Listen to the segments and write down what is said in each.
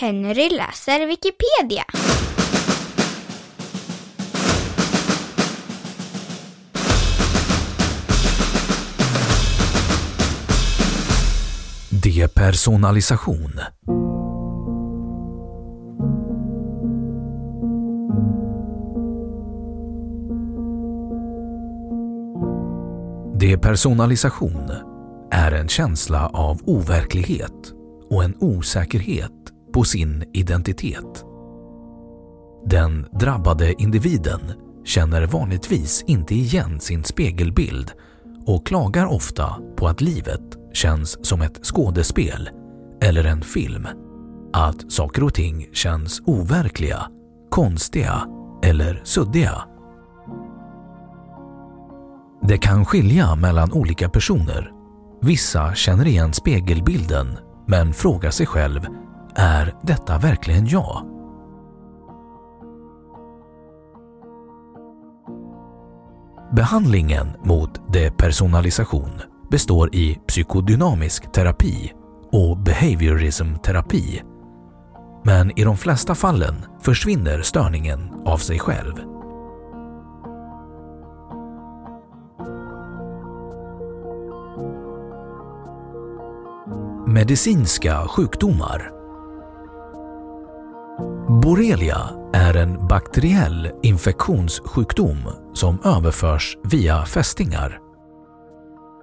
Henry läser Wikipedia. Depersonalisation. Depersonalisation är en känsla av overklighet och en osäkerhet på sin identitet. Den drabbade individen känner vanligtvis inte igen sin spegelbild och klagar ofta på att livet känns som ett skådespel eller en film. Att saker och ting känns overkliga, konstiga eller suddiga. Det kan skilja mellan olika personer. Vissa känner igen spegelbilden men frågar sig själv är detta verkligen jag? Behandlingen mot depersonalisation består i psykodynamisk terapi och behaviorism-terapi. Men i de flesta fallen försvinner störningen av sig själv. Medicinska sjukdomar Borrelia är en bakteriell infektionssjukdom som överförs via fästingar.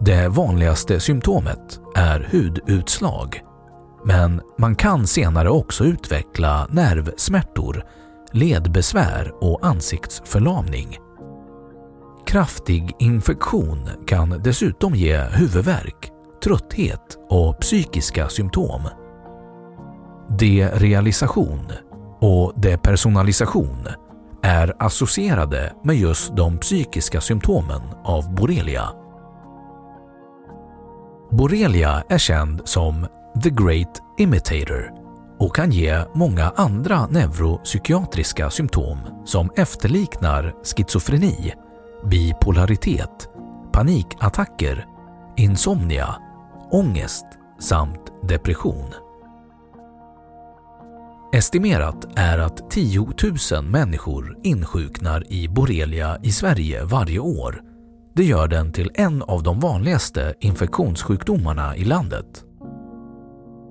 Det vanligaste symptomet är hudutslag, men man kan senare också utveckla nervsmärtor, ledbesvär och ansiktsförlamning. Kraftig infektion kan dessutom ge huvudvärk, trötthet och psykiska symptom. Derealisation och depersonalisation är associerade med just de psykiska symptomen av borrelia. Borrelia är känd som “the great imitator” och kan ge många andra neuropsykiatriska symptom som efterliknar schizofreni, bipolaritet, panikattacker, insomnia, ångest samt depression. Estimerat är att 10 000 människor insjuknar i borrelia i Sverige varje år. Det gör den till en av de vanligaste infektionssjukdomarna i landet.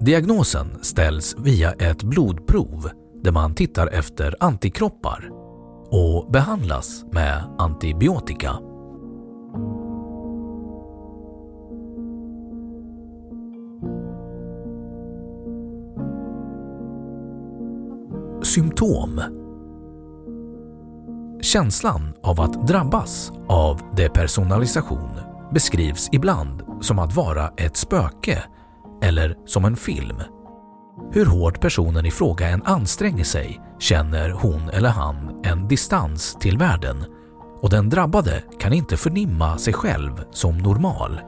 Diagnosen ställs via ett blodprov där man tittar efter antikroppar och behandlas med antibiotika. Symptom Känslan av att drabbas av depersonalisation beskrivs ibland som att vara ett spöke eller som en film. Hur hårt personen i fråga än anstränger sig känner hon eller han en distans till världen och den drabbade kan inte förnimma sig själv som normal.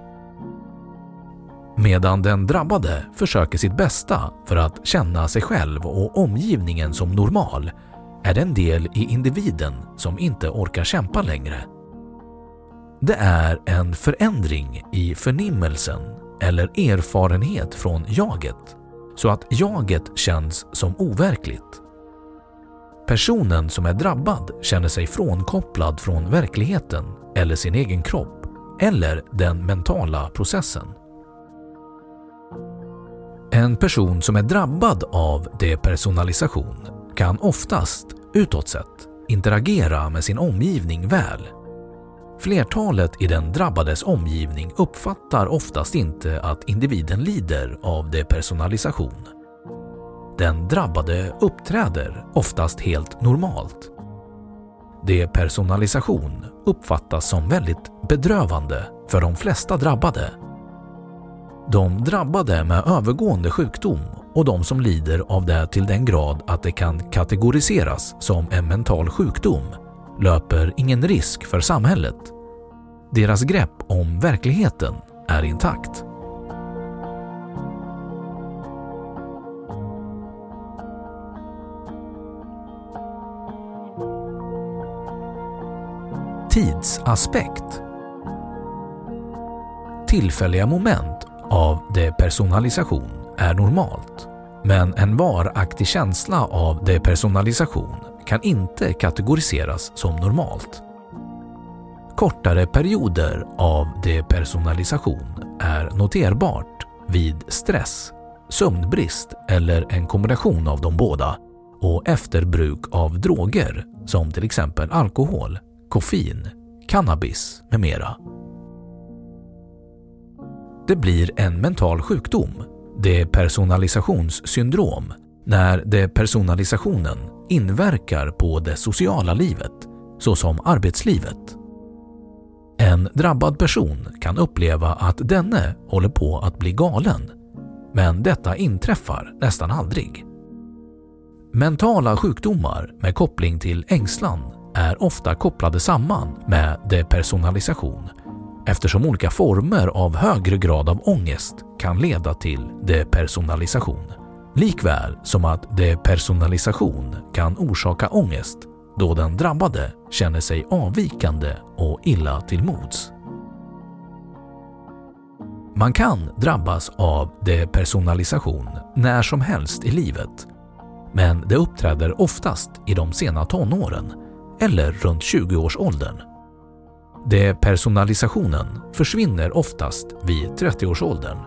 Medan den drabbade försöker sitt bästa för att känna sig själv och omgivningen som normal är det en del i individen som inte orkar kämpa längre. Det är en förändring i förnimmelsen eller erfarenhet från jaget så att jaget känns som overkligt. Personen som är drabbad känner sig frånkopplad från verkligheten eller sin egen kropp eller den mentala processen. En person som är drabbad av depersonalisation kan oftast, utåt sett, interagera med sin omgivning väl. Flertalet i den drabbades omgivning uppfattar oftast inte att individen lider av depersonalisation. Den drabbade uppträder oftast helt normalt. Depersonalisation uppfattas som väldigt bedrövande för de flesta drabbade de drabbade med övergående sjukdom och de som lider av det till den grad att det kan kategoriseras som en mental sjukdom löper ingen risk för samhället. Deras grepp om verkligheten är intakt. Tidsaspekt Tillfälliga moment av depersonalisation är normalt. Men en varaktig känsla av depersonalisation kan inte kategoriseras som normalt. Kortare perioder av depersonalisation är noterbart vid stress, sömnbrist eller en kombination av de båda och efterbruk av droger som till exempel alkohol, koffein, cannabis med mera. Det blir en mental sjukdom, depersonalisationssyndrom, när depersonalisationen inverkar på det sociala livet, såsom arbetslivet. En drabbad person kan uppleva att denne håller på att bli galen, men detta inträffar nästan aldrig. Mentala sjukdomar med koppling till ängslan är ofta kopplade samman med depersonalisation eftersom olika former av högre grad av ångest kan leda till depersonalisation. Likväl som att depersonalisation kan orsaka ångest då den drabbade känner sig avvikande och illa till mods. Man kan drabbas av depersonalisation när som helst i livet, men det uppträder oftast i de sena tonåren eller runt 20-årsåldern Depersonalisationen försvinner oftast vid 30-årsåldern.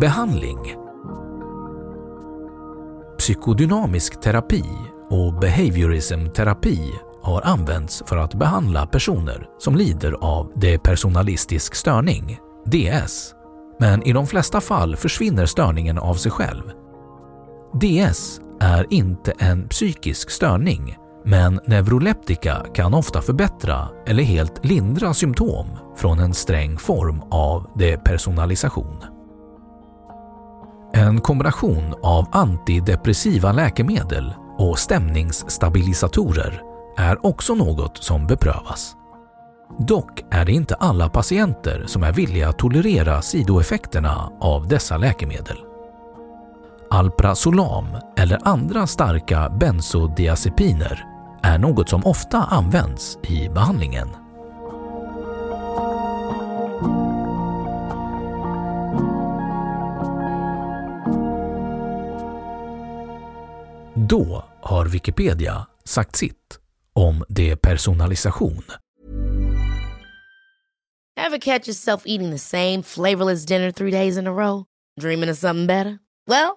Behandling Psykodynamisk terapi och behaviorism-terapi har använts för att behandla personer som lider av depersonalistisk störning, DS. Men i de flesta fall försvinner störningen av sig själv DS är inte en psykisk störning, men neuroleptika kan ofta förbättra eller helt lindra symptom från en sträng form av depersonalisation. En kombination av antidepressiva läkemedel och stämningsstabilisatorer är också något som beprövas. Dock är det inte alla patienter som är villiga att tolerera sidoeffekterna av dessa läkemedel. Alprazolam eller andra starka bensodiazepiner är något som ofta används i behandlingen. Då har Wikipedia sagt sitt om depersonalisation. Have catch yourself eating the same flavorless dinner three days in a row? Dreaming of something better? Well,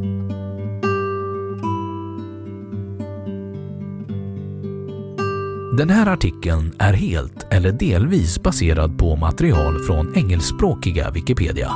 Den här artikeln är helt eller delvis baserad på material från engelskspråkiga Wikipedia.